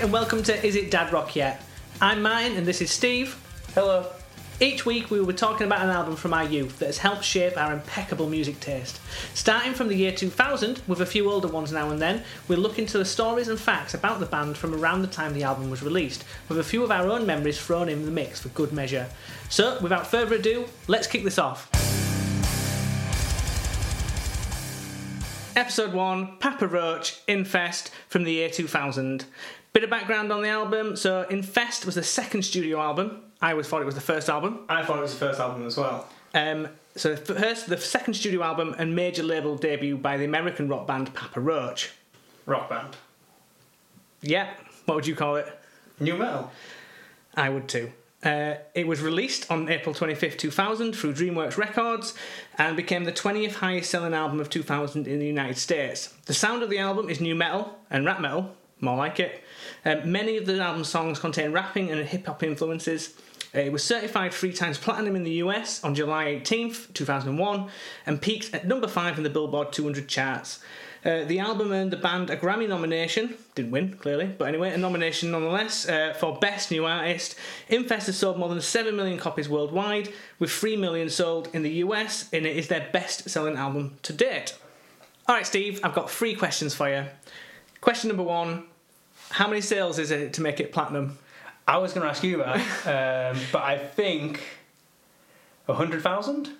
and welcome to Is It Dad Rock Yet? I'm Martin, and this is Steve. Hello. Each week, we will be talking about an album from our youth that has helped shape our impeccable music taste. Starting from the year 2000, with a few older ones now and then, we'll look into the stories and facts about the band from around the time the album was released, with a few of our own memories thrown in the mix for good measure. So, without further ado, let's kick this off. Episode 1 Papa Roach Infest from the year 2000. Bit of background on the album. So, Infest was the second studio album. I always thought it was the first album. I thought it was the first album as well. Um, so, the first, the second studio album and major label debut by the American rock band Papa Roach. Rock band. Yeah, what would you call it? New metal. I would too. Uh, it was released on April 25th, 2000 through DreamWorks Records and became the 20th highest selling album of 2000 in the United States. The sound of the album is new metal and rap metal, more like it. Um, many of the album's songs contain rapping and hip hop influences. Uh, it was certified three times platinum in the US on July 18th, 2001, and peaked at number 5 in the Billboard 200 charts. Uh, the album earned the band a Grammy nomination, didn't win clearly, but anyway, a nomination nonetheless uh, for Best New Artist. Infest has sold more than 7 million copies worldwide, with 3 million sold in the US, and it is their best selling album to date. Alright, Steve, I've got three questions for you. Question number one How many sales is it to make it platinum? I was going to ask you that, um, but I think a hundred thousand.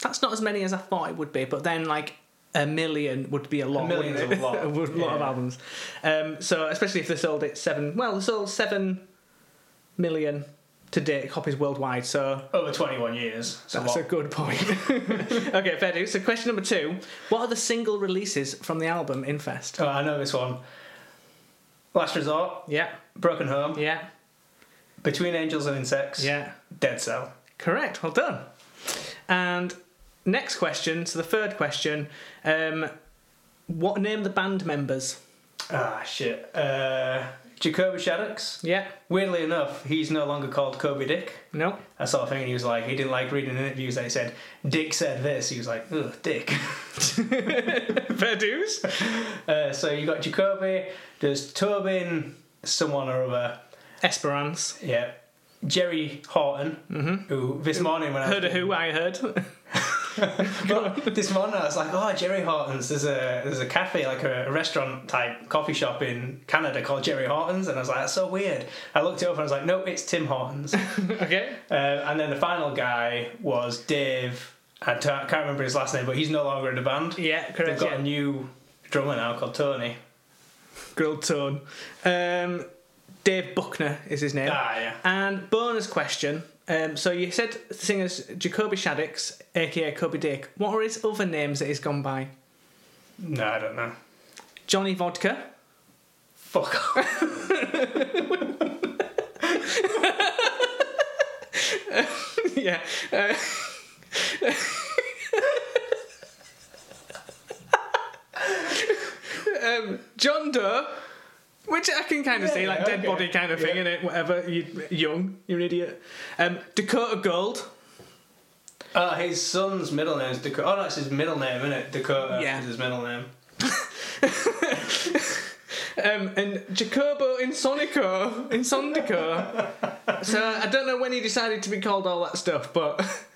That's not as many as I thought it would be, but then, like, a million would be a lot. A million is a lot, would- lot of albums. Um, so especially if they sold it seven. Well, they sold seven million to date copies worldwide. So Over twenty-one years. A that's a lot. good point. okay, fair do. So question number two: What are the single releases from the album Infest? Oh, I know this one. Last Resort, Yeah, Broken Home, yeah, Between Angels and Insects, yeah. Dead Cell. Correct. Well done. And next question. So the third question: um, What name the band members? Ah, shit. Uh, Jacoby Shaddix. Yeah. Weirdly enough, he's no longer called Coby Dick. No. That sort of thing. He was like, he didn't like reading interviews that he said, Dick said this. He was like, ugh, Dick. Fair dues. Uh, so you got Jacoby, there's Tobin, someone or other, Esperance. yeah, Jerry Horton, who this morning when I Mm-hmm. Heard of who? I heard. Well, this morning I was like, oh, Jerry Hortons. There's a there's a cafe like a, restaurant type coffee shop in Canada called Jerry Hortons, and I was like, that's so weird. I looked it up and I was like, no, it's Tim Hortons. uh, okay. and then the final guy was Dave. I t- I can't remember his last name, but he's no longer in the band. Yeah, correct. They've got Yeah. a new drummer now called Tony. Grilled tone. Um, Dave Buckner is his name. Ah, yeah. And bonus question. Um, so you said the singer's Jacoby Shaddix, aka Coby Dick. What are his other names that he's gone by? No, I don't know. Johnny Vodka. Fuck off. yeah. Uh, um, John Doe, which I can kind of see, Yeah, like dead okay. body kind of thing, Yeah. in it. Whatever. You young, you're an idiot. Um, Dakota Gold. Uh, his son's middle name is Dakota. Oh, no, it's his middle name, isn't it? Dakota Yeah. is his middle name. Um, and Jacobo Insonico, Insondico. so I don't know when he decided to be called all that stuff, but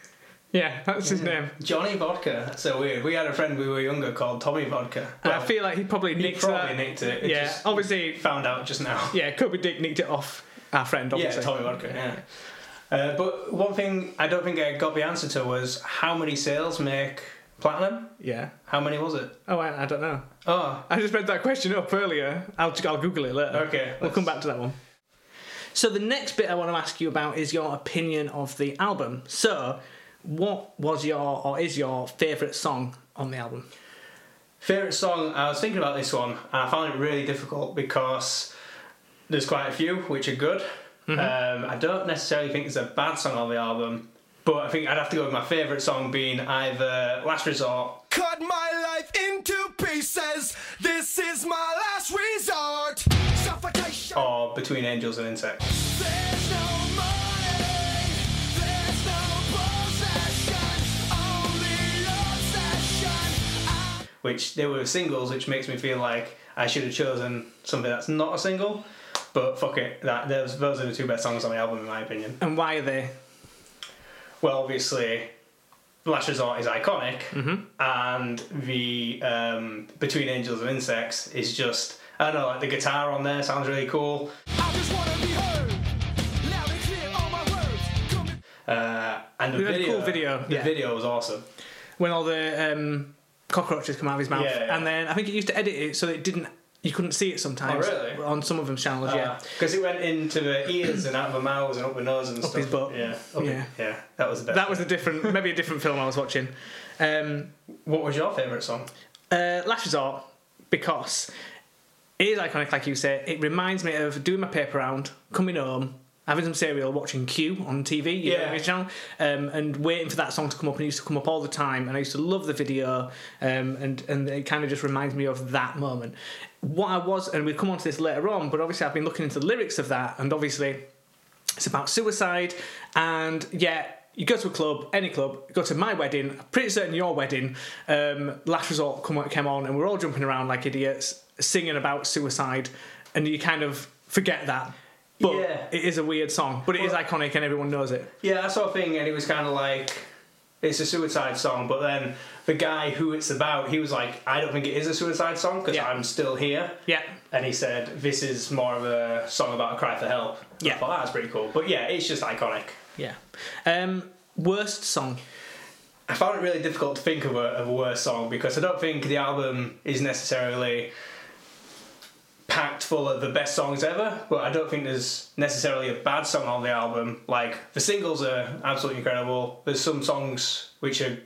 yeah, that's his name. Johnny Vodka. That's so weird. We had a friend when we were younger called Tommy Vodka. And I feel like he probably he nicked probably that. nicked it. It yeah, just obviously. found out just now. Yeah, Coby Dick nicked it off our friend, Yeah, obviously. Tommy Vodka. Yeah. Uh, but one thing I don't think I got the answer to was how many sales make platinum? Yeah. How many was it? Oh, I, I don't know. Oh, I just read that question up earlier. I'll, I'll Google it later. Okay, We'll come back to that one. So the next bit I want to ask you about is your opinion of the album. So, what was your or is your favourite song on the album? Favorite song? I was thinking about this one, and I found it really difficult because there's quite a few which are good. Um, I don't necessarily think there's a bad song on the album, but I think I'd have to go with my favorite song being either Last Resort Cut my life into pieces. This is my last resort. Suffocation. or Between Angels and Insects. Which they were singles, which makes me feel like I should have chosen something that's not a single. But fuck it, that those those are the two best songs on the album in my opinion. And why are they? Well, obviously, Last Resort is iconic, and the um, Between Angels and Insects is just I don't know, like the guitar on there sounds really cool. I just wanna be heard. And clear on my words. Coming Uh, and the We had a video, cool video, the yeah. video was awesome. When all the um, cockroaches come out of his mouth, Yeah, yeah. and then I think it used to edit it so it didn't. You couldn't see it sometimes. Oh, really? On some of them channels, yeah. because it went into the ears and out of the mouths and up the nose and Up stuff. his butt. Yeah, up Yeah. It, yeah, that was the best. That was a different, maybe a different film I was watching. Um, What was your favourite song? uh, Last Resort, because it is iconic, like you say. It reminds me of doing my paper round, coming home, having some cereal, watching Q on TV, you know, Yeah. channel, um, and waiting for that song to come up. And it used to come up all the time, and I used to love the video, um, and and it kind of just reminds me of that moment. What I was, and we'll come on to this later on, but obviously I've been looking into the lyrics of that, and obviously it's about suicide, and yeah. You go to a club, any club, go to my wedding, pretty certain your wedding, um, Last Resort come, came on, and we're all jumping around like idiots, singing about suicide, and you kind of forget that. But Yeah. it is a weird song, but it is Well- iconic and everyone knows it. Yeah, I saw a thing, and it was kind of like it's a suicide song, but then the guy who it's about, he was like, I don't think it is a suicide song because Yeah. I'm still here. Yeah. And he said, This is more of a song about a cry for help. Yeah. I thought that's pretty cool. But yeah, it's just iconic. Yeah. Um, worst song. I found it really difficult to think of a, of a worse song because I don't think the album is necessarily packed full of the best songs ever, but I don't think there's necessarily a bad song on the album. Like, the singles are absolutely incredible. There's some songs which are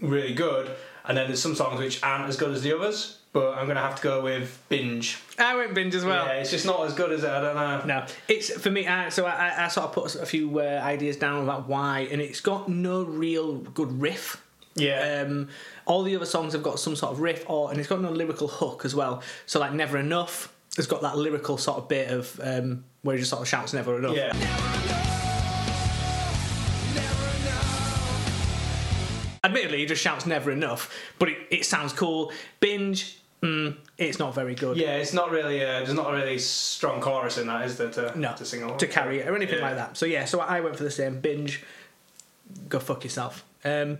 really good, and then there's some songs which aren't as good as the others, but I'm going to have to go with Binge. I went binge as well. yeah, it's just not as good as it, I don't know. No, it's for me. I, so I, I sort of put a few uh, ideas down about why, and it's got no real good riff. Yeah. Um, all the other songs have got some sort of riff, or and it's got no lyrical hook as well. So like Never Enough has got that lyrical sort of bit of um, where he just sort of shouts Never Enough. yeah. Admittedly, he just shouts Never Enough, but it, it sounds cool. Binge, mm, it's not very good. Yeah, it's not really. A, there's not a really strong chorus in that, is there? To, No, to sing along to carry it or anything Yeah. like that. So yeah, so I went for the same binge. Go fuck yourself. Um,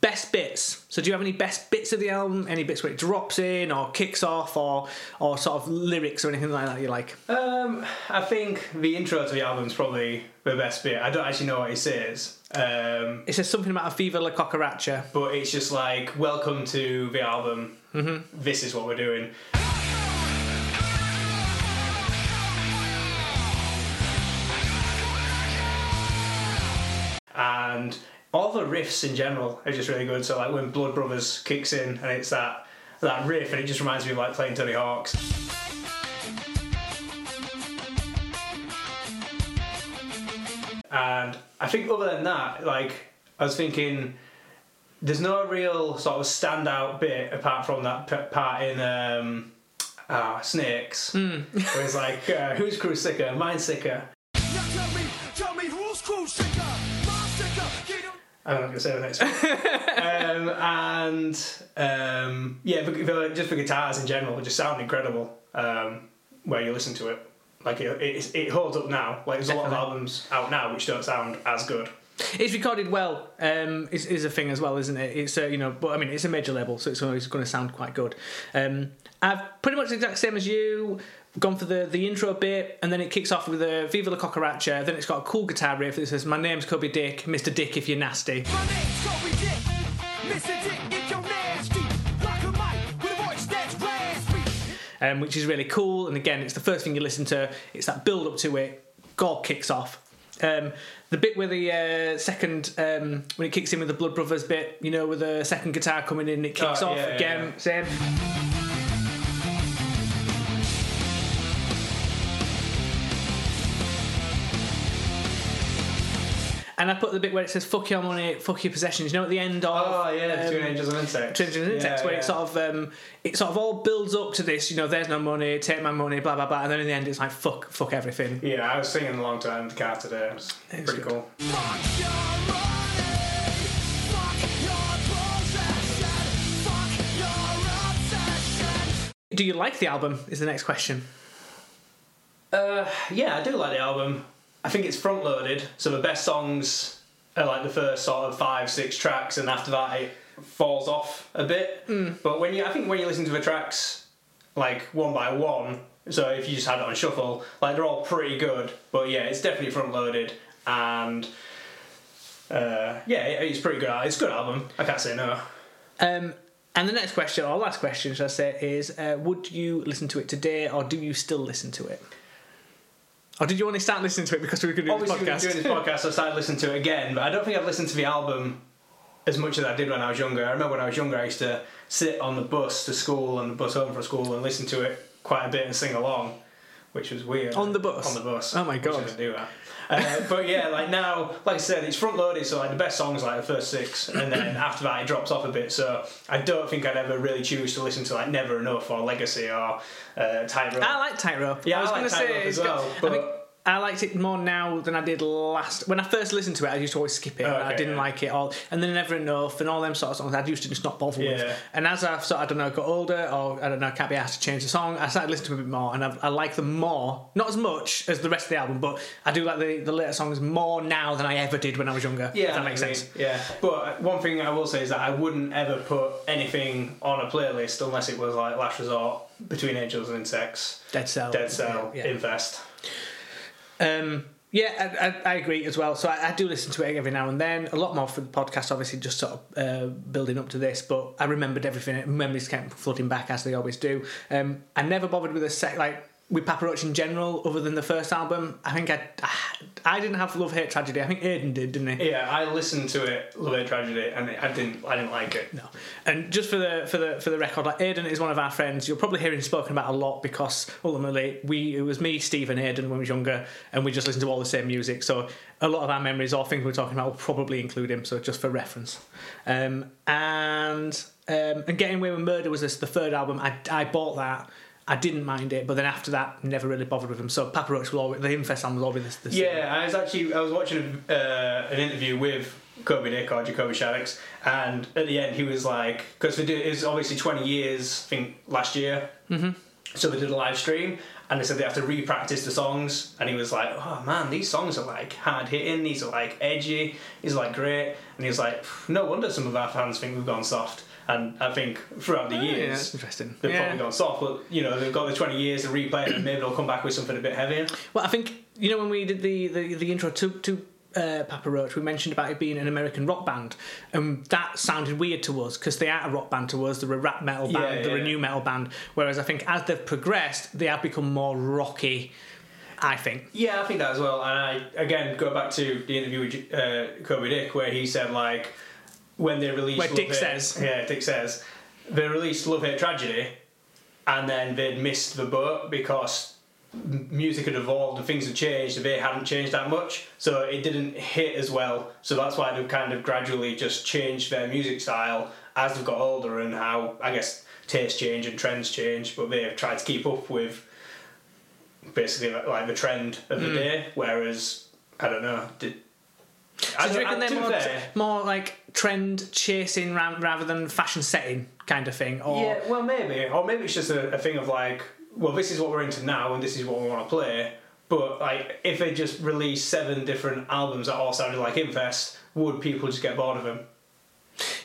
best bits. So do you have any best bits of the album? Any bits where it drops in or kicks off or or sort of lyrics or anything like that you like? Um, I think the intro to the album is probably the best bit. I don't actually know what it says, um, It says something about a fever la Cucaracha. but it's just like, "Welcome to the album. Mm-hmm. This is what we're doing." And all the riffs in general are just really good. So like when Blood Brothers kicks in and it's that that riff, and it just reminds me of like playing Tony Hawk's. And I think other than that, like I was thinking, there's no real sort of standout bit apart from that p- part in um, uh, Snakes, where it's like, uh, whose crew's sicker? Mine's sicker. I'm not going to say the next one. um, and um, yeah, the, the, just for guitars in general it just sound incredible um, where you listen to it. Like it, it, it holds up now. Like there's a lot of albums out now which don't sound as good. It's recorded well. Um, is, is a thing as well, isn't it? It's uh, you know, but I mean, it's a major label, so it's always going to sound quite good. Um, I've pretty much the exact same as you. Gone for the, the intro bit, and then it kicks off with a Viva la Cucaracha. Then it's got a cool guitar riff that says, "My name's Coby Dick, Mr. Dick, if you're nasty." My name's Coby Dick. Mr. Dick, if you're nasty. Rock a mic with a voice that's raspy. um, which is really cool. And again, it's the first thing you listen to. It's that build up to it. God kicks off. Um, the bit where the uh, second um, when it kicks in with the Blood Brothers bit, you know, with the second guitar coming in, it kicks Oh, off yeah, yeah, again. yeah. Same. And I put the bit where it says "fuck your money, fuck your possessions." You know, at the end of Oh yeah, um, Between Angels and Insects. Twins and Insects, Yeah, where yeah. it sort of um, it sort of all builds up to this. You know, there's no money, take my money, blah blah blah, and then in the end, it's like fuck, fuck everything. Yeah, I was singing along to that in the car today. It was It's pretty good. cool. Fuck your money. Fuck your possession. Fuck your obsession. Do you like the album? Is the next question. Uh, yeah, I do like the album. I think it's front loaded, so the best songs are like the first sort of five, six tracks, and after that it falls off a bit. But when you, I think when you listen to the tracks like one by one, so if you just had it on shuffle, like they're all pretty good. But yeah, it's definitely front loaded, and uh, yeah, it's pretty good. It's a good album. I can't say no. Um, and the next question, or last question, should I say, is uh, would you listen to it today, or do you still listen to it? Or did you only start listening to it because we were going to do this podcast? doing this podcast, I started listening to it again, but I don't think I've listened to the album as much as I did when I was younger. I remember when I was younger, I used to sit on the bus to school and the bus home from school and listen to it quite a bit and sing along, which was weird. On the bus? On the bus. Oh my Wish I God. didn't do that. Uh, but yeah, like now, like I said, it's front loaded, so like the best songs like the first six, and then after that it drops off a bit. So I don't think I'd ever really choose to listen to like Never Enough or Legacy or uh, Tightrope. I like Tightrope. Yeah, I was I like going to say as got- well, I but- think I liked it more now than I did last. When I first listened to it, I used to always skip it. Oh, I didn't yeah. like it all, and then Never Enough and all them sort of songs I used to just not bother Yeah. with. And as I've sort of, I don't know got older, or I don't know, can't be asked to change the song, I started listening to a bit more, and I, I like them more. Not as much as the rest of the album, but I do like the the later songs more now than I ever did when I was younger. Yeah, if that I makes sense. Yeah, but one thing I will say is that I wouldn't ever put anything on a playlist unless it was like Last Resort, Between Angels and Insects, Dead Cell. Dead Cell, Yeah. Infest. Um, yeah, I, I, I agree as well. So I, I do listen to it every now and then. A lot more for the podcast, obviously, just sort of uh, building up to this. But I remembered everything. Memories kept flooding back as they always do. Um, I never bothered with a sec like with Papa Roach in general, other than the first album. I think I I didn't have Love Hate Tragedy. I think Aidan did, didn't he? Yeah, I listened to it, Love It Tragedy, and I didn't, I didn't like it. No. And just for the for the for the record, like Aidan is one of our friends. You'll probably hear him spoken about a lot because ultimately we it was me, Steve, and Aidan when we was younger, and we just listened to all the same music. So a lot of our memories or things we're talking about will probably include him. So just for reference. Um, and um, and Getting Away with Murder was this the third album. I I bought that. I didn't mind it, but then after that, never really bothered with him. So Papa Roach will always the Infest album was always the, the same. Yeah, I was actually, I was watching uh, an interview with Coby Dick or Jacoby Shaddix, and at the end he was like, because they did, it was obviously 20 years, I think, last year. Mm-hmm. So they did a live stream, and they said they have to re-practice the songs, and he was like, oh man, these songs are like hard hitting, these are like edgy, these are like great, and he was like, no wonder some of our fans think we've gone soft. And I think throughout the Oh, yeah, years, that's interesting. they've Yeah. probably gone soft, but you know, they've got the 20 years to replay it, and maybe they'll come back with something a bit heavier. Well, I think you know when we did the the, the intro to to uh, Papa Roach, we mentioned about it being an American rock band, and that sounded weird to us because they are a rock band to us. They're a rap metal band. Yeah, they're a new metal band. Whereas I think as they've progressed, they have become more rocky. I think. Yeah, I think that as well. And I again go back to the interview with uh, Coby Dick where he said like when they released Where Love Dick Hate- says. yeah, Dick says. They released Love Hate Tragedy, and then they'd missed the boat because music had evolved and things had changed and they hadn't changed that much so it didn't hit as well. So that's why they've kind of gradually just changed their music style as they've got older and how i guess tastes change and trends change but they've tried to keep up with basically like the trend of the hmm. day whereas i don't know did So do you reckon to they're more, fair- more like trend chasing ra- rather than fashion setting kind of thing? Or Yeah, well, maybe, or maybe it's just a, a thing of like, well, this is what we're into now, and this is what we want to play. But like, if they just released seven different albums that all sounded like Infest, would people just get bored of them?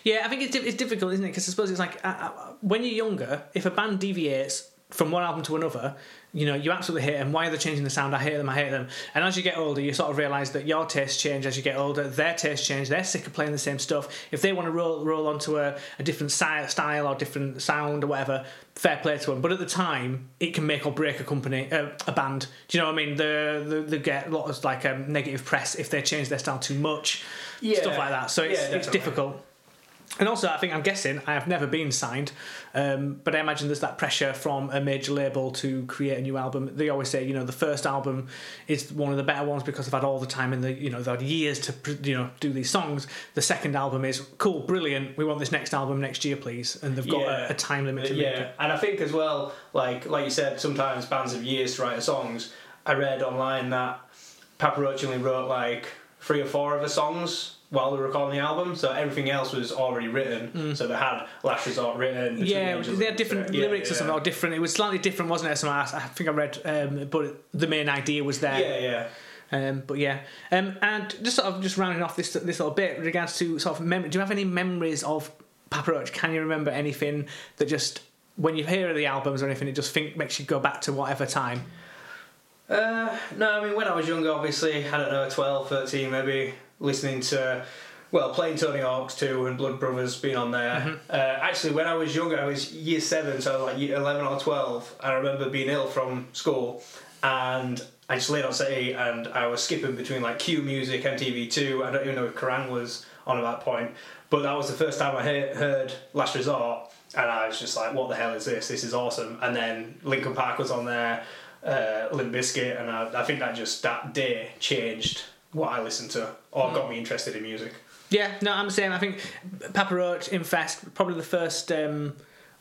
Yeah, I think it's, it's difficult, isn't it? Because I suppose it's like uh, uh, when you're younger, if a band deviates from one album to another, you know, you absolutely hate them. Why are they changing the sound? I hate them, I hate them. And as you get older, you sort of realise that your tastes change as you get older, their tastes change, they're sick of playing the same stuff. If they want to roll, roll onto a, a different style or different sound or whatever, fair play to them. But at the time, it can make or break a company, uh, a band. Do you know what I mean? They, they get a lot of like um, negative press if they change their style too much, Yeah. stuff like that. So it's, Yeah, it's difficult. And also, I think I'm guessing I have never been signed, um, but I imagine there's that pressure from a major label to create a new album. They always say, you know, the first album is one of the better ones because they've had all the time in the, you know, they've had years to, you know, do these songs. The second album is cool, brilliant. We want this next album next year, please. And they've got Yeah. a, a time limit to make yeah, it. and I think as well, like like you said, sometimes bands have years to write songs. I read online that Papa Roach only wrote like three or four of the songs while they were recording the album, so everything else was already written. So they had Last Resort written. Mm. Yeah, Angels they had different Yeah, lyrics or yeah. something, or different. It was slightly different, wasn't it? Some I, I think I read, um, but the main idea was there. Yeah, yeah. Um, but yeah, um, and just sort of just rounding off this this little bit with regards to sort of memory. Do you have any memories of Papa Roach? Can you remember anything that just when you hear the albums or anything, it just think makes you go back to whatever time? Uh, no, I mean, when I was younger, obviously, I don't know, 12, 13, maybe, listening to, well, playing Tony Hawk's 2 and Blood Brothers being on there. Uh, actually, when I was younger, I was year 7, so like year 11 or 12, I remember being ill from school and I just laid on city and I was skipping between like Q Music, MTV2, I don't even know if Kerrang was on at that point, but that was the first time I he- heard Last Resort and I was just like, what the hell is this? This is awesome. And then Linkin Park was on there, uh, Limp Bizkit, and I, I think that just that day changed what I listened to or got me interested in music. Yeah, no, I'm the same. I think Papa Roach, Infest, probably the first, um,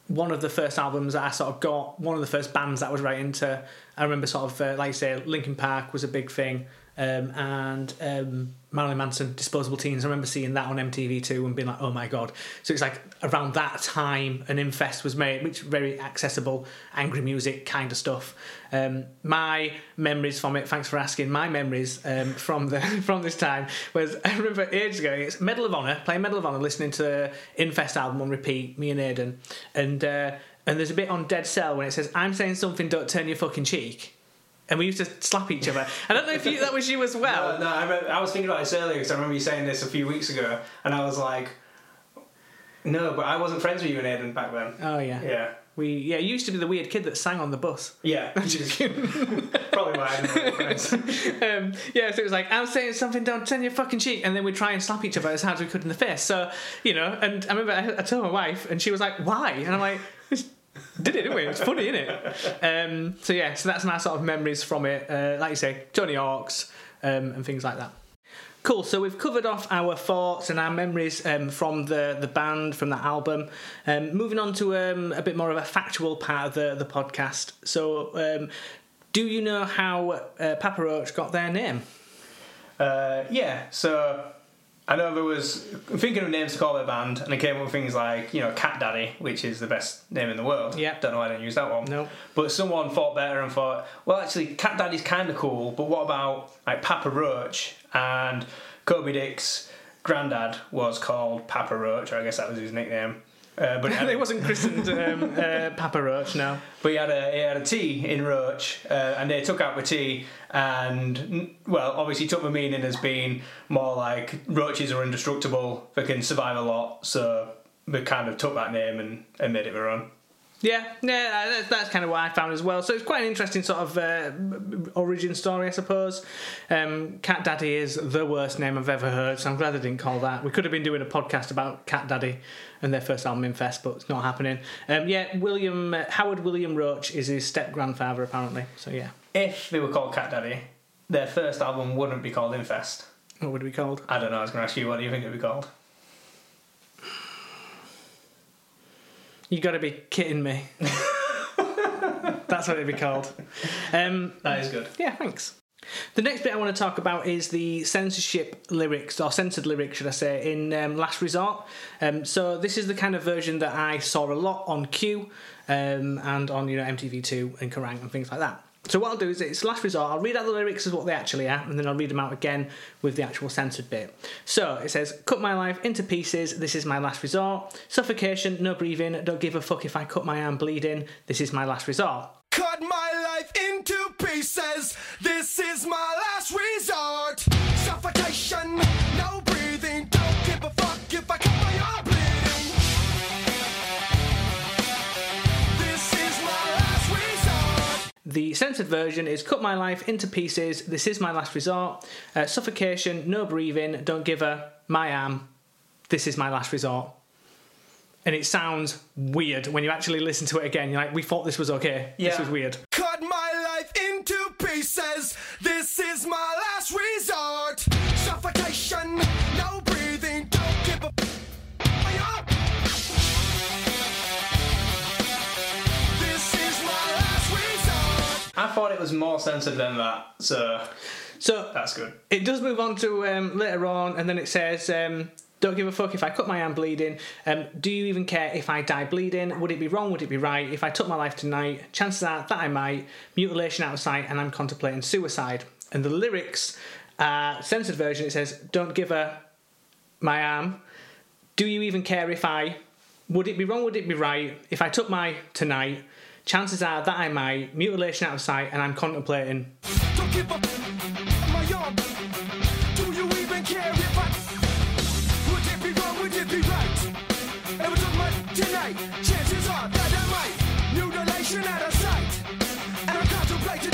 one of the first albums that I sort of got, one of the first bands that I was right into. I remember sort of, uh, like you say, Linkin Park was a big thing, um, and um, Marilyn Manson, Disposable Teens. I remember seeing that on MTV2 and being like, oh my god. So it's like around that time an Infest was made, which very accessible, angry music kind of stuff. Um, my memories from it, thanks for asking, my memories um, from the from this time was I remember ages ago, it's Medal of Honor, playing Medal of Honor, listening to the Infest album on repeat, me and Aidan, and uh, and there's a bit on Dead Cell when it says, I'm saying something, don't turn your fucking cheek. And we used to slap each other. I don't know if you, that was you as well. Uh, no, I, remember, I was thinking about this earlier because I remember you saying this a few weeks ago, and I was like, no, but I wasn't friends with you and Aidan back then. Oh yeah. Yeah. We yeah, you used to be the weird kid that sang on the bus. Yeah. Probably why I didn't know friends. um, yeah, so it was like I'm saying something, don't turn your fucking cheek, and then we'd try and slap each other as hard as we could in the face. So you know, and I remember I, I told my wife, and she was like, "Why?" And I'm like, "Just "Did it, didn't we? It's funny, isn't it?" Um, so yeah, so that's my sort of memories from it. Uh, like you say, Johnny Hawk's um, and things like that. Cool. So we've covered off our thoughts and our memories um, from the, the band, from that album. Um, moving on to um, a bit more of a factual part of the, the podcast. So, um, do you know how uh, Papa Roach got their name? Uh, yeah, so I know there was thinking of names to call their band, and it came up with things like you know Cat Daddy, which is the best name in the world. Yeah. don't know why I didn't use that one. No. but someone thought better and thought, well, actually, Cat Daddy's kind of cool, but what about like Papa Roach and Coby Dick's granddad was called Papa Roach, or I guess that was his nickname. Uh, but it wasn't christened um, uh, Papa Roach, no. but he had a he had a T in Roach, uh, and they took out the T, and well, obviously took the meaning as being more like roaches are indestructible, they can survive a lot, so they kind of took that name and, and made it their own. Yeah, yeah, that's, that's kind of what I found as well. So it's quite an interesting sort of uh, origin story, I suppose. Um, Cat Daddy is the worst name I've ever heard, so I'm glad they didn't call that. We could have been doing a podcast about Cat Daddy and their first album, Infest, but it's not happening. Um, yeah, William uh, Howard William Roach is his step grandfather, apparently. So yeah, If they were called Cat Daddy, their first album wouldn't be called Infest. what would it be called? I don't know. I was going to ask you, what do you think it would be called? You got to be kidding me. that's what it'd be called. Um, That is good. Yeah, thanks. The next bit I want to talk about is the censorship lyrics, or censored lyrics, should I say, in um, Last Resort. Um, so this is the kind of version that I saw a lot on Q um, and on you know MTV2 and Kerrang and things like that. So what I'll do is it's Last Resort. I'll read out the lyrics as what they actually are, and then I'll read them out again with the actual censored bit. So it says, "Cut my life into pieces. This is my last resort. Suffocation, no breathing. Don't give a fuck if I cut my arm bleeding. This is my last resort." Cut my life into pieces. This is my last resort. Suffocation, no breathing. Don't give a fuck if I The censored version is cut my life into pieces. This is my last resort. Uh, suffocation, no breathing. Don't give a my arm. This is my last resort. And it sounds weird when you actually listen to it again. You're like, we thought this was okay. This was weird. Cut my life into pieces. This is my last resort. Suffocation, I thought it was more censored than that, so So That's good. it does move on to um, later on, and then it says, um, "Don't give a fuck if I cut my arm bleeding. Um, do you even care if I die bleeding? Would it be wrong? Would it be right if I took my life tonight? Chances are that I might. Mutilation out of sight, and I'm contemplating suicide." And the lyrics, uh, censored version, it says, "Don't give a my arm. Do you even care if I? Would it be wrong? Would it be right if I took my tonight?" Chances are that I might. Mutilation out of sight, and I'm contemplating Don't give up my arm. Do you even care if I would it be wrong? Would it be right? If I took my tonight, chances are that I might mutilation out of sight, and I'm contemplating.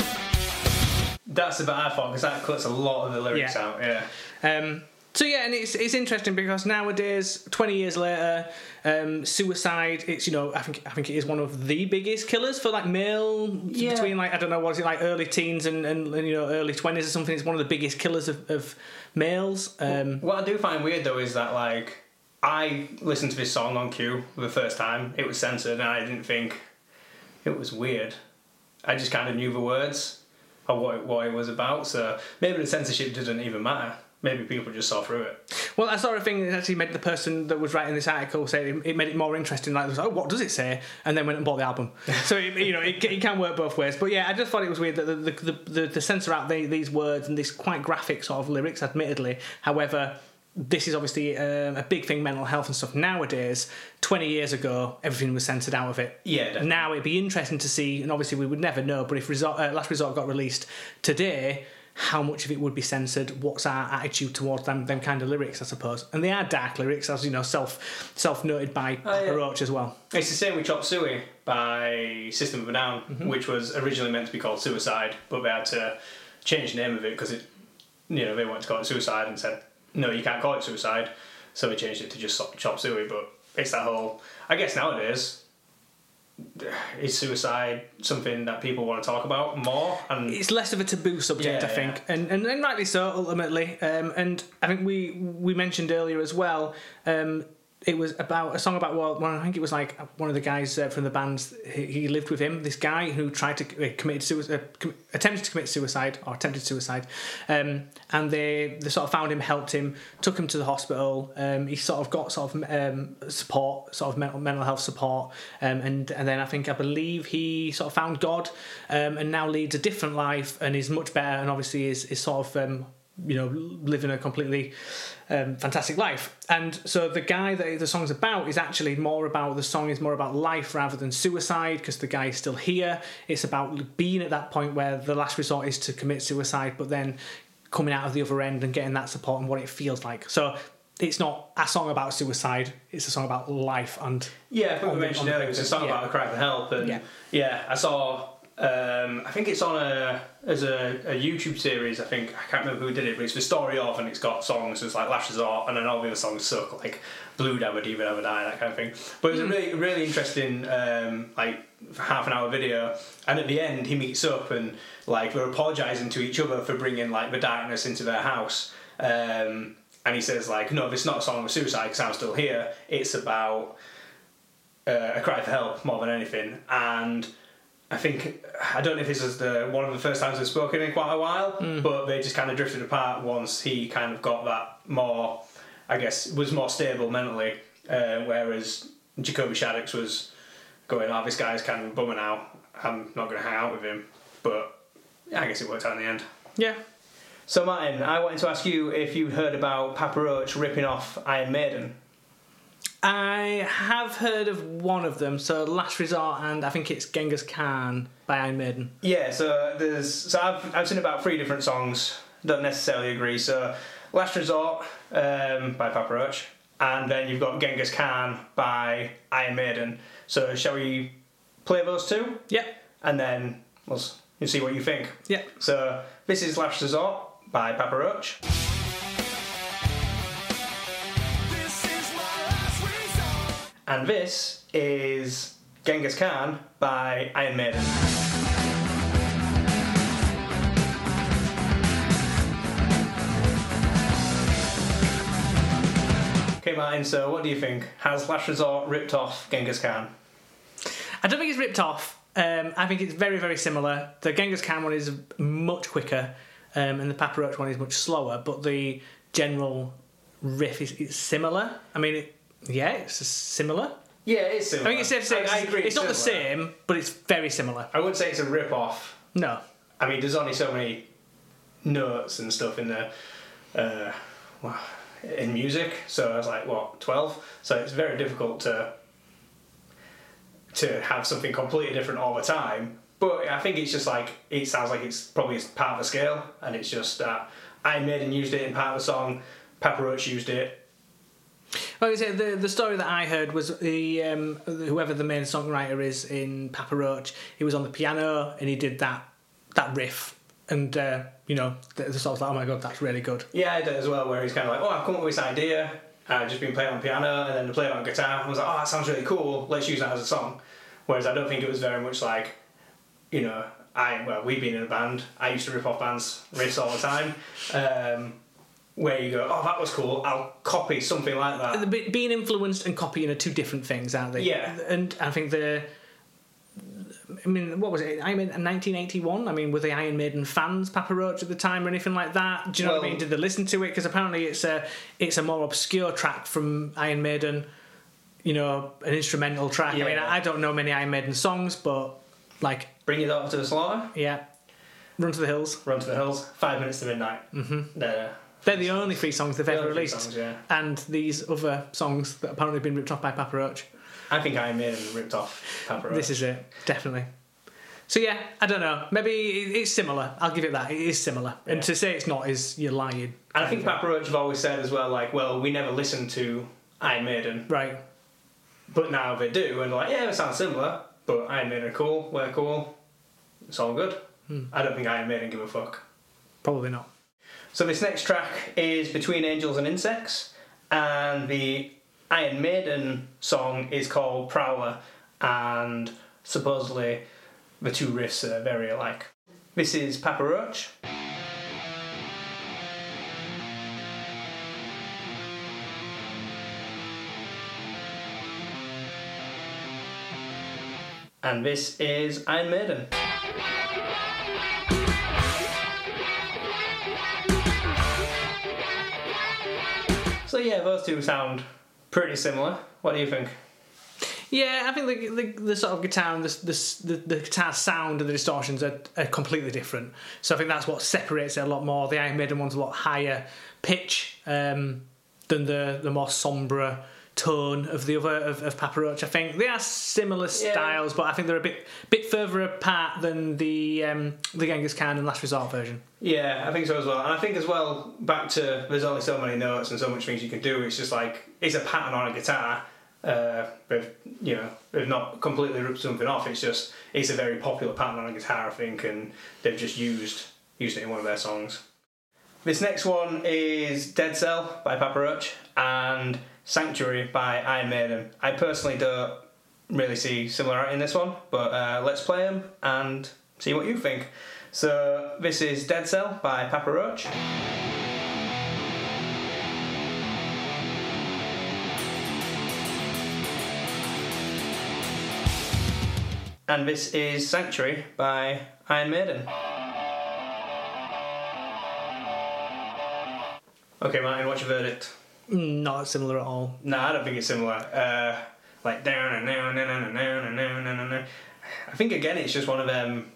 That's the bit I thought because that cuts a lot of the lyrics Yeah. out. Yeah. Um, so yeah, and it's it's interesting because nowadays, twenty years later, um, suicide. It's you know I think I think it is one of the biggest killers for like male Yeah. between like I don't know what is it like early teens and, and, and, you know early twenties or something. It's one of the biggest killers of, of males. Um, What I do find weird though is that like I listened to this song on Q for the first time. It was censored, and I didn't think it was weird. I just kind of knew the words of what it, what it was about. So maybe the censorship didn't even matter. Maybe people just saw through it. well, I saw a thing that actually made the person that was writing this article say it, it made it more interesting. Like, it was, oh, what does it say? And then went and bought the album. so it, you know, it, it can work both ways. But yeah, I just thought it was weird that the the, the, the, the censor out the, these words and this quite graphic sort of lyrics. Admittedly, however. This is obviously um, a big thing, mental health and stuff. Nowadays, 20 years ago, everything was censored out of it. Yeah, definitely. Now it'd be interesting to see, and obviously we would never know, but if resort, uh, Last Resort got released today, how much of it would be censored? What's our attitude towards them, them kind of lyrics, I suppose? And they are dark lyrics, as you know, self self noted by Oh, yeah. Papa Roach as well. It's the same with Chop Suey by System of a Down, Mm-hmm. which was originally meant to be called Suicide, but they had to change the name of it because it, you know, they wanted to call it Suicide and said, no, you can't call it Suicide, so they changed it to just Chop Suey. But it's that whole. I guess nowadays, is suicide something that people want to talk about more? And It's less of a taboo subject, Yeah, I think, and, and and rightly so ultimately. Um, and I think we we mentioned earlier as well. Um, it was about a song about well, I think it was like one of the guys uh, from the band. He, he lived with him. This guy who tried to uh, commit suicide, uh, com- attempted to commit suicide or attempted suicide, um, and they they sort of found him, helped him, took him to the hospital. Um, he sort of got sort of um, support, sort of mental mental health support, um, and and then I think I believe he sort of found God, um, and now leads a different life and is much better, and obviously is is sort of um, you know living a completely um, fantastic life. And so the guy that the song's about is actually more about the song is more about life rather than suicide because the guy is still here. It's about being at that point where the last resort is to commit suicide, but then coming out of the other end and getting that support and what it feels like. So it's not a song about suicide; it's a song about life and Yeah, I think we mentioned earlier, it's a song yeah. about a cry for help, and Yeah. yeah, I saw. Um, I think it's on a as a, a YouTube series. I think I can't remember who did it, but it's the story of, and it's got songs. It's like Last Resort, and then all the other songs suck, like Blue Dabba Diva Dabba Die, that kind of thing. But it was a really really interesting um, like half an hour video, and at the end he meets up and like they're apologising to each other for bringing like the darkness into their house. Um, and he says like, no, this is not a song of suicide because I'm still here. It's about uh, a cry for help more than anything. And I think I don't know if this is the one of the first times they've spoken in quite a while, but they just kind of drifted apart once he kind of got that more, I guess, was more stable mentally. Uh, whereas Jacoby Shaddix was going, "Oh, this guy's kind of a bummer now. I'm not going to hang out with him." But yeah, I guess it worked out in the end. yeah. So Martin, I wanted to ask you if you'd heard about Papa Roach ripping off Iron Maiden. I have heard of one of them, so Last Resort, and I think it's Genghis Khan by Iron Maiden. Yeah, so there's so I've I've seen about three different songs. Don't necessarily agree. So Last Resort um, by Papa Roach, and then you've got Genghis Khan by Iron Maiden. So shall we play those two, Yeah. and then we'll see what you think. Yeah. So this is Last Resort by Papa Roach. And this is Genghis Khan by Iron Maiden. Okay, Martin, so what do you think? Has Last Resort ripped off Genghis Khan? I don't think it's ripped off. Um, I think it's very, very similar. The Genghis Khan one is much quicker. um, and the Papa Roach one is much slower, but the general riff is, similar. I mean, it, yeah, it's similar. Yeah, it's similar. I think it's safe to say I, it's, I agree. it's not the similar. same, but it's very similar. I wouldn't say it's a rip off. No. I mean, there's only so many notes and stuff in the uh, well, in music. So I was like, what, twelve? So it's very difficult to to have something completely different all the time. But I think it's just like it sounds like it's probably part of the scale, and it's just that Iron Maiden used it in part of the song. Papa Roach used it. Like I said, the the story that I heard was the um, whoever the main songwriter is in Papa Roach. He was on the piano and he did that that riff, and uh, you know, the, the of like, oh my god, that's really good. Yeah, I did as well, where he's kind of like, oh, I've come up with this idea. I've just been playing on piano and then to play it on guitar. I was like, oh, that sounds really cool. Let's use that as a song. Whereas I don't think it was very much like, you know, I well, we've been in a band. I used to rip off bands riffs all the time. Um, where you go, oh, that was cool. I'll copy something like that. Being influenced and copying are two different things, aren't they? Yeah. And I think the. I mean, what was it? I mean, 1981. I mean, were the Iron Maiden fans Papa Roach at the time or anything like that? Do you know what I mean? Did they listen to it? Because apparently it's a it's a more obscure track from Iron Maiden. You know, an instrumental track. I mean, I don't know many Iron Maiden songs, but like, Bring your daughter to the slaughter. yeah, Run to the Hills. Run to the hills. Five minutes to midnight. Mm-hmm. They're They're the only three songs they've the ever only three released, songs, yeah. and these other songs that apparently have been ripped off by Papa Roach. I think Iron Maiden ripped off Papa Roach. This is it, definitely. So yeah, I don't know. Maybe it- it's similar. I'll give it that. It is similar. And to say it's not is you're lying. And I think Papa Roach have always said as well, like, well, we never listened to Iron Maiden, Right. but now they do, and they're like, yeah, it sounds similar, but Iron Maiden are cool, we're cool, it's all good. Hmm. I don't think Iron Maiden give a fuck. Probably not. So this next track is Between Angels and Insects, and the Iron Maiden song is called Prowler, and supposedly the two riffs are very alike. This is Papa Roach. And this is Iron Maiden. So yeah, those two sound pretty similar. What do you think? Yeah, I think the, the, the sort of guitar and the, the, the, guitar sound and the distortions are, are completely different. So I think that's what separates it a lot more. The Iron Maiden one's a lot higher pitch um, than the, the more sombre tone of the other of, of Papa Roach. I think they are similar Yeah. styles, but I think they're a bit bit further apart than the um, the Genghis Khan and Last Resort version. Yeah, I think so as well. And I think as well, back to there's only so many notes and so much things you can do. It's just like it's a pattern on a guitar. Uh, they've you know they've not completely ripped something off. It's just it's a very popular pattern on a guitar, I think, and they've just used used it in one of their songs. This next one is Dead Cell by Papa Roach and Sanctuary by Iron Maiden. I personally don't really see similarity in this one, but uh, let's play them and see what you think. So this is Dead Cell by Papa Roach. And this is Sanctuary by Iron Maiden. Okay, Martin, what's your verdict? Not similar at all. No, I don't think it's similar. Uh, like down and down and down and down and down and down. I think again, it's just one of them.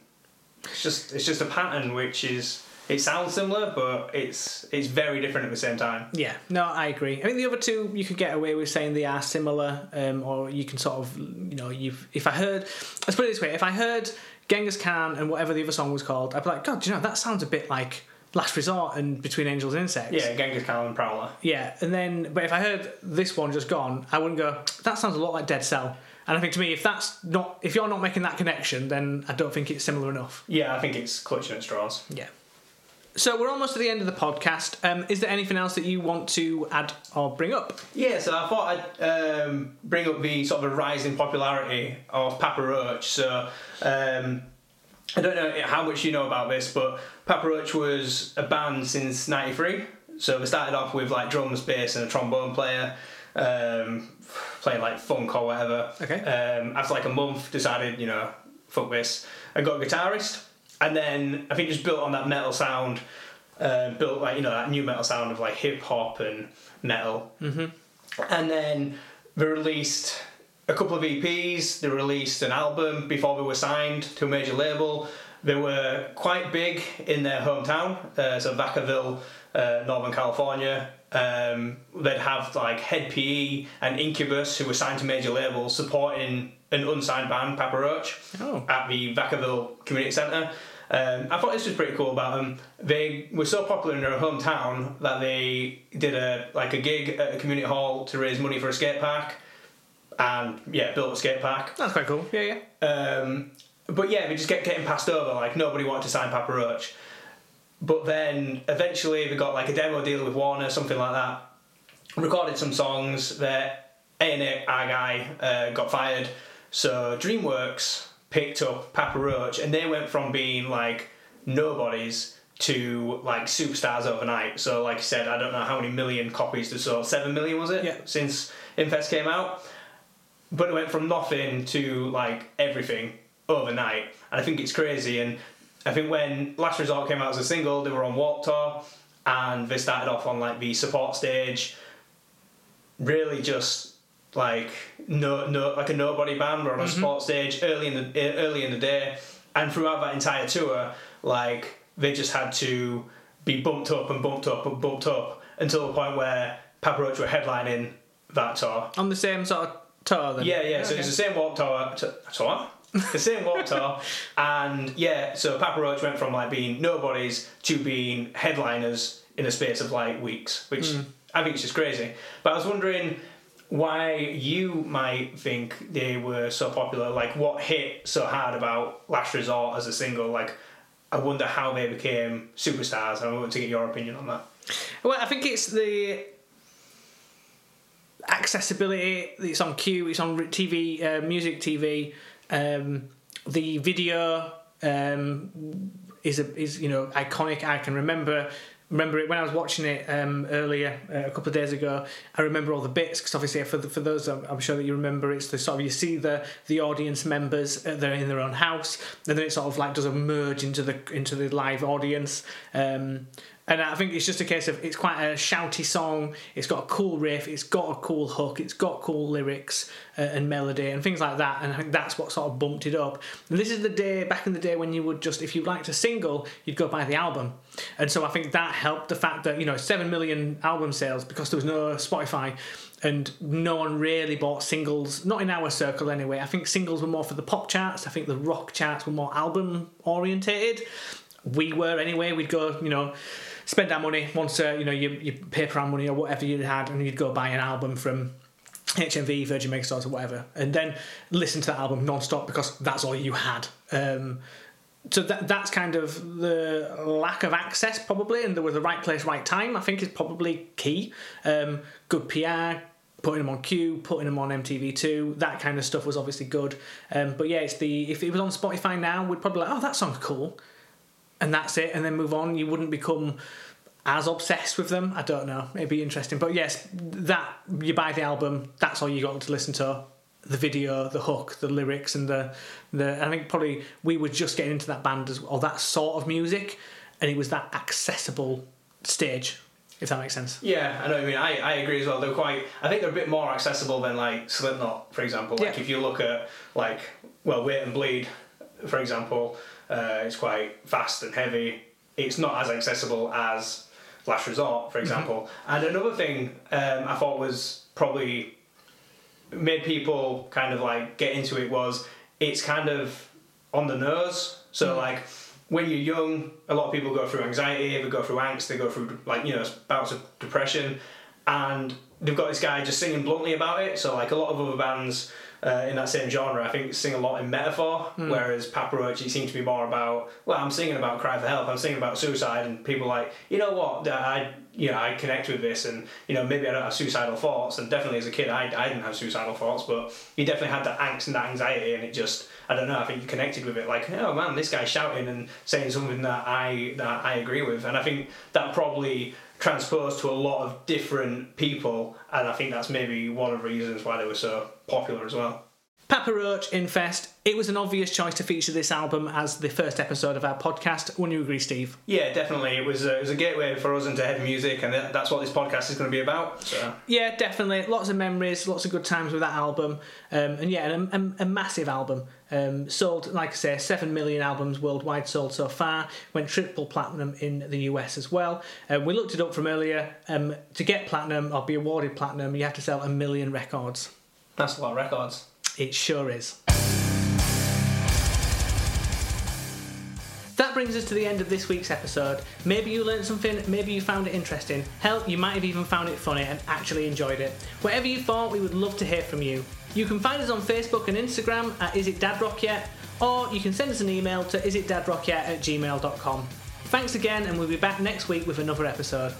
It's just it's just a pattern which is it sounds similar, but it's it's very different at the same time. Yeah, no, I agree. I think the other two you could get away with saying they are similar, um, or you can sort of, you know, you've. If I heard, let's put it this way: if I heard Genghis Khan and whatever the other song was called, I'd be like, God, do you know that sounds a bit like Last Resort and Between Angels and Insects. Yeah, Genghis Khan and Prowler. Yeah, and then, but if I heard this one just gone, I wouldn't go. That sounds a lot like Dead Cell. And I think to me, if that's not, if you're not making that connection, then I don't think it's similar enough. Yeah, I think it's clutching at straws. Yeah. So we're almost at the end of the podcast. Um, is there anything else that you want to add or bring up? Yeah, so I thought I'd um, bring up the sort of a rise in popularity of Papa Roach. So um, I don't know how much you know about this, but Papa Roach was a band since '93. So they started off with like drums, bass, and a trombone player, um, playing like funk or whatever. Okay. Um, after like a month, decided you know fuck this, and got a guitarist, and then I think just built on that metal sound um, built like you know that new metal sound of like hip hop and metal. Mm-hmm. And then they released a couple of EPs. They released an album before they were signed to a major label. They were quite big in their hometown, uh, so Vacaville, uh, Northern California. Um, they'd have like Hed PE and Incubus, who were signed to major labels, supporting an unsigned band, Papa Roach, Oh. at the Vacaville Community Centre. Um, I thought this was pretty cool about them. They were so popular in their hometown that they did a like a gig at a community hall to raise money for a skate park, and yeah, built a skate park. That's quite cool. Yeah, yeah. Um, but yeah, we just kept getting passed over. Like nobody wanted to sign Papa Roach. But then eventually we got like a demo deal with Warner, something like that. Recorded some songs. Their A and R guy uh, got fired, so DreamWorks picked up Papa Roach, and they went from being like nobodies to like superstars overnight. So, like I said, I don't know how many million copies they sold. Seven million was it? Yeah. Since Infest came out but it went from nothing to like everything overnight. And i think it's crazy and i think when last resort came out as a single they were on Warped Tour and they started off on like the support stage. Really just like no no like a nobody band or on a mm-hmm. support stage early in the early in the day. And throughout that entire tour like they just had to be bumped up and bumped up and bumped up until the point where Papa Roach were headlining that tour. On the same sort of tour then. yeah, yeah. So it's the same Warped tower. To, tour? the same Warped tour, and yeah. So Papa Roach went from like being nobodies to being headliners in a space of like weeks, which hmm. I think is just crazy. But I was wondering why you might think they were so popular. Like, what hit so hard about Last Resort as a single? Like, I wonder how they became superstars. and I want to get your opinion on that. Well, I think it's the accessibility. It's on Q. It's on TV, uh, music TV. Um, the video um, is a, is you know iconic. I can remember remember it when I was watching it um, earlier uh, a couple of days ago. I remember all the bits because obviously for the, for those I'm, I'm sure that you remember it's the sort of you see the the audience members uh, they're in their own house and then it sort of like does a merge into the into the live audience. Um, and I think it's just a case of it's quite a shouty song. It's got a cool riff. It's got a cool hook. It's got cool lyrics uh, and melody and things like that. And I think that's what sort of bumped it up. And this is the day back in the day when you would just, if you liked a single, you'd go buy the album. And so I think that helped the fact that you know seven million album sales because there was no Spotify. And no one really bought singles, not in our circle anyway. I think singles were more for the pop charts. I think the rock charts were more album orientated we were anyway. We'd go, you know, spend our money once, uh, you know, your, your paper round money or whatever you had, and you'd go buy an album from HMV, Virgin Megastores, or whatever, and then listen to that album non-stop because that's all you had. Um, so that that's kind of the lack of access probably, and there was the right place, right time. I think is probably key. Um, good PR, putting them on Q, putting them on MTV2, that kind of stuff was obviously good. Um, but yeah, it's the if it was on Spotify now, we'd probably like, oh, that song's cool, and that's it, and then move on. You wouldn't become as obsessed with them. I don't know. It'd be interesting. But yes, that you buy the album, that's all you got to listen to. The video, the hook, the lyrics, and the the. I think probably we were just getting into that band as or that sort of music, and it was that accessible stage. If that makes sense. Yeah, I know. you mean, I, I agree as well. They're quite. I think they're a bit more accessible than like Slipknot, for example. Like Yeah. if you look at like well, Wait and Bleed, for example, uh, it's quite fast and heavy. It's not as accessible as Last Resort, for example. And another thing um, I thought was probably made people kind of like get into it was it's kind of on the nose. So like when you're young, a lot of people go through anxiety, they go through angst, they go through like you know bouts of depression, and they've got this guy just singing bluntly about it. So like a lot of other bands. Uh, in that same genre, I think sing a lot in metaphor, whereas Papa Roach it seems to be more about. Well, I'm singing about cry for help. I'm singing about suicide, and people like, you know what? I, you know, I connect with this, and you know, maybe I don't have suicidal thoughts, and definitely as a kid, I, I didn't have suicidal thoughts, but you definitely had that angst and that anxiety, and it just, I don't know, I think you connected with it, like, oh man, this guy's shouting and saying something that I that I agree with, and I think that probably transposed to a lot of different people, and I think that's maybe one of the reasons why they were so popular as well. Papa Roach, Infest. It was an obvious choice to feature this album as the first episode of our podcast. Wouldn't you agree, Steve? Yeah, definitely. It was, a, it was a gateway for us into heavy music, and that's what this podcast is going to be about. So. Yeah, definitely. Lots of memories, lots of good times with that album. Um, and yeah, a, a, a massive album. Um, sold, like I say, 7 million albums worldwide sold so far. Went triple platinum in the US as well. Uh, we looked it up from earlier. Um, to get platinum or be awarded platinum, you have to sell a million records. That's a lot of records. It sure is. That brings us to the end of this week's episode. Maybe you learned something, maybe you found it interesting. Hell, you might have even found it funny and actually enjoyed it. Whatever you thought, we would love to hear from you. You can find us on Facebook and Instagram at Is It Dad Rock Yet? Or you can send us an email to isitdadrockyet at gmail.com. Thanks again, and we'll be back next week with another episode.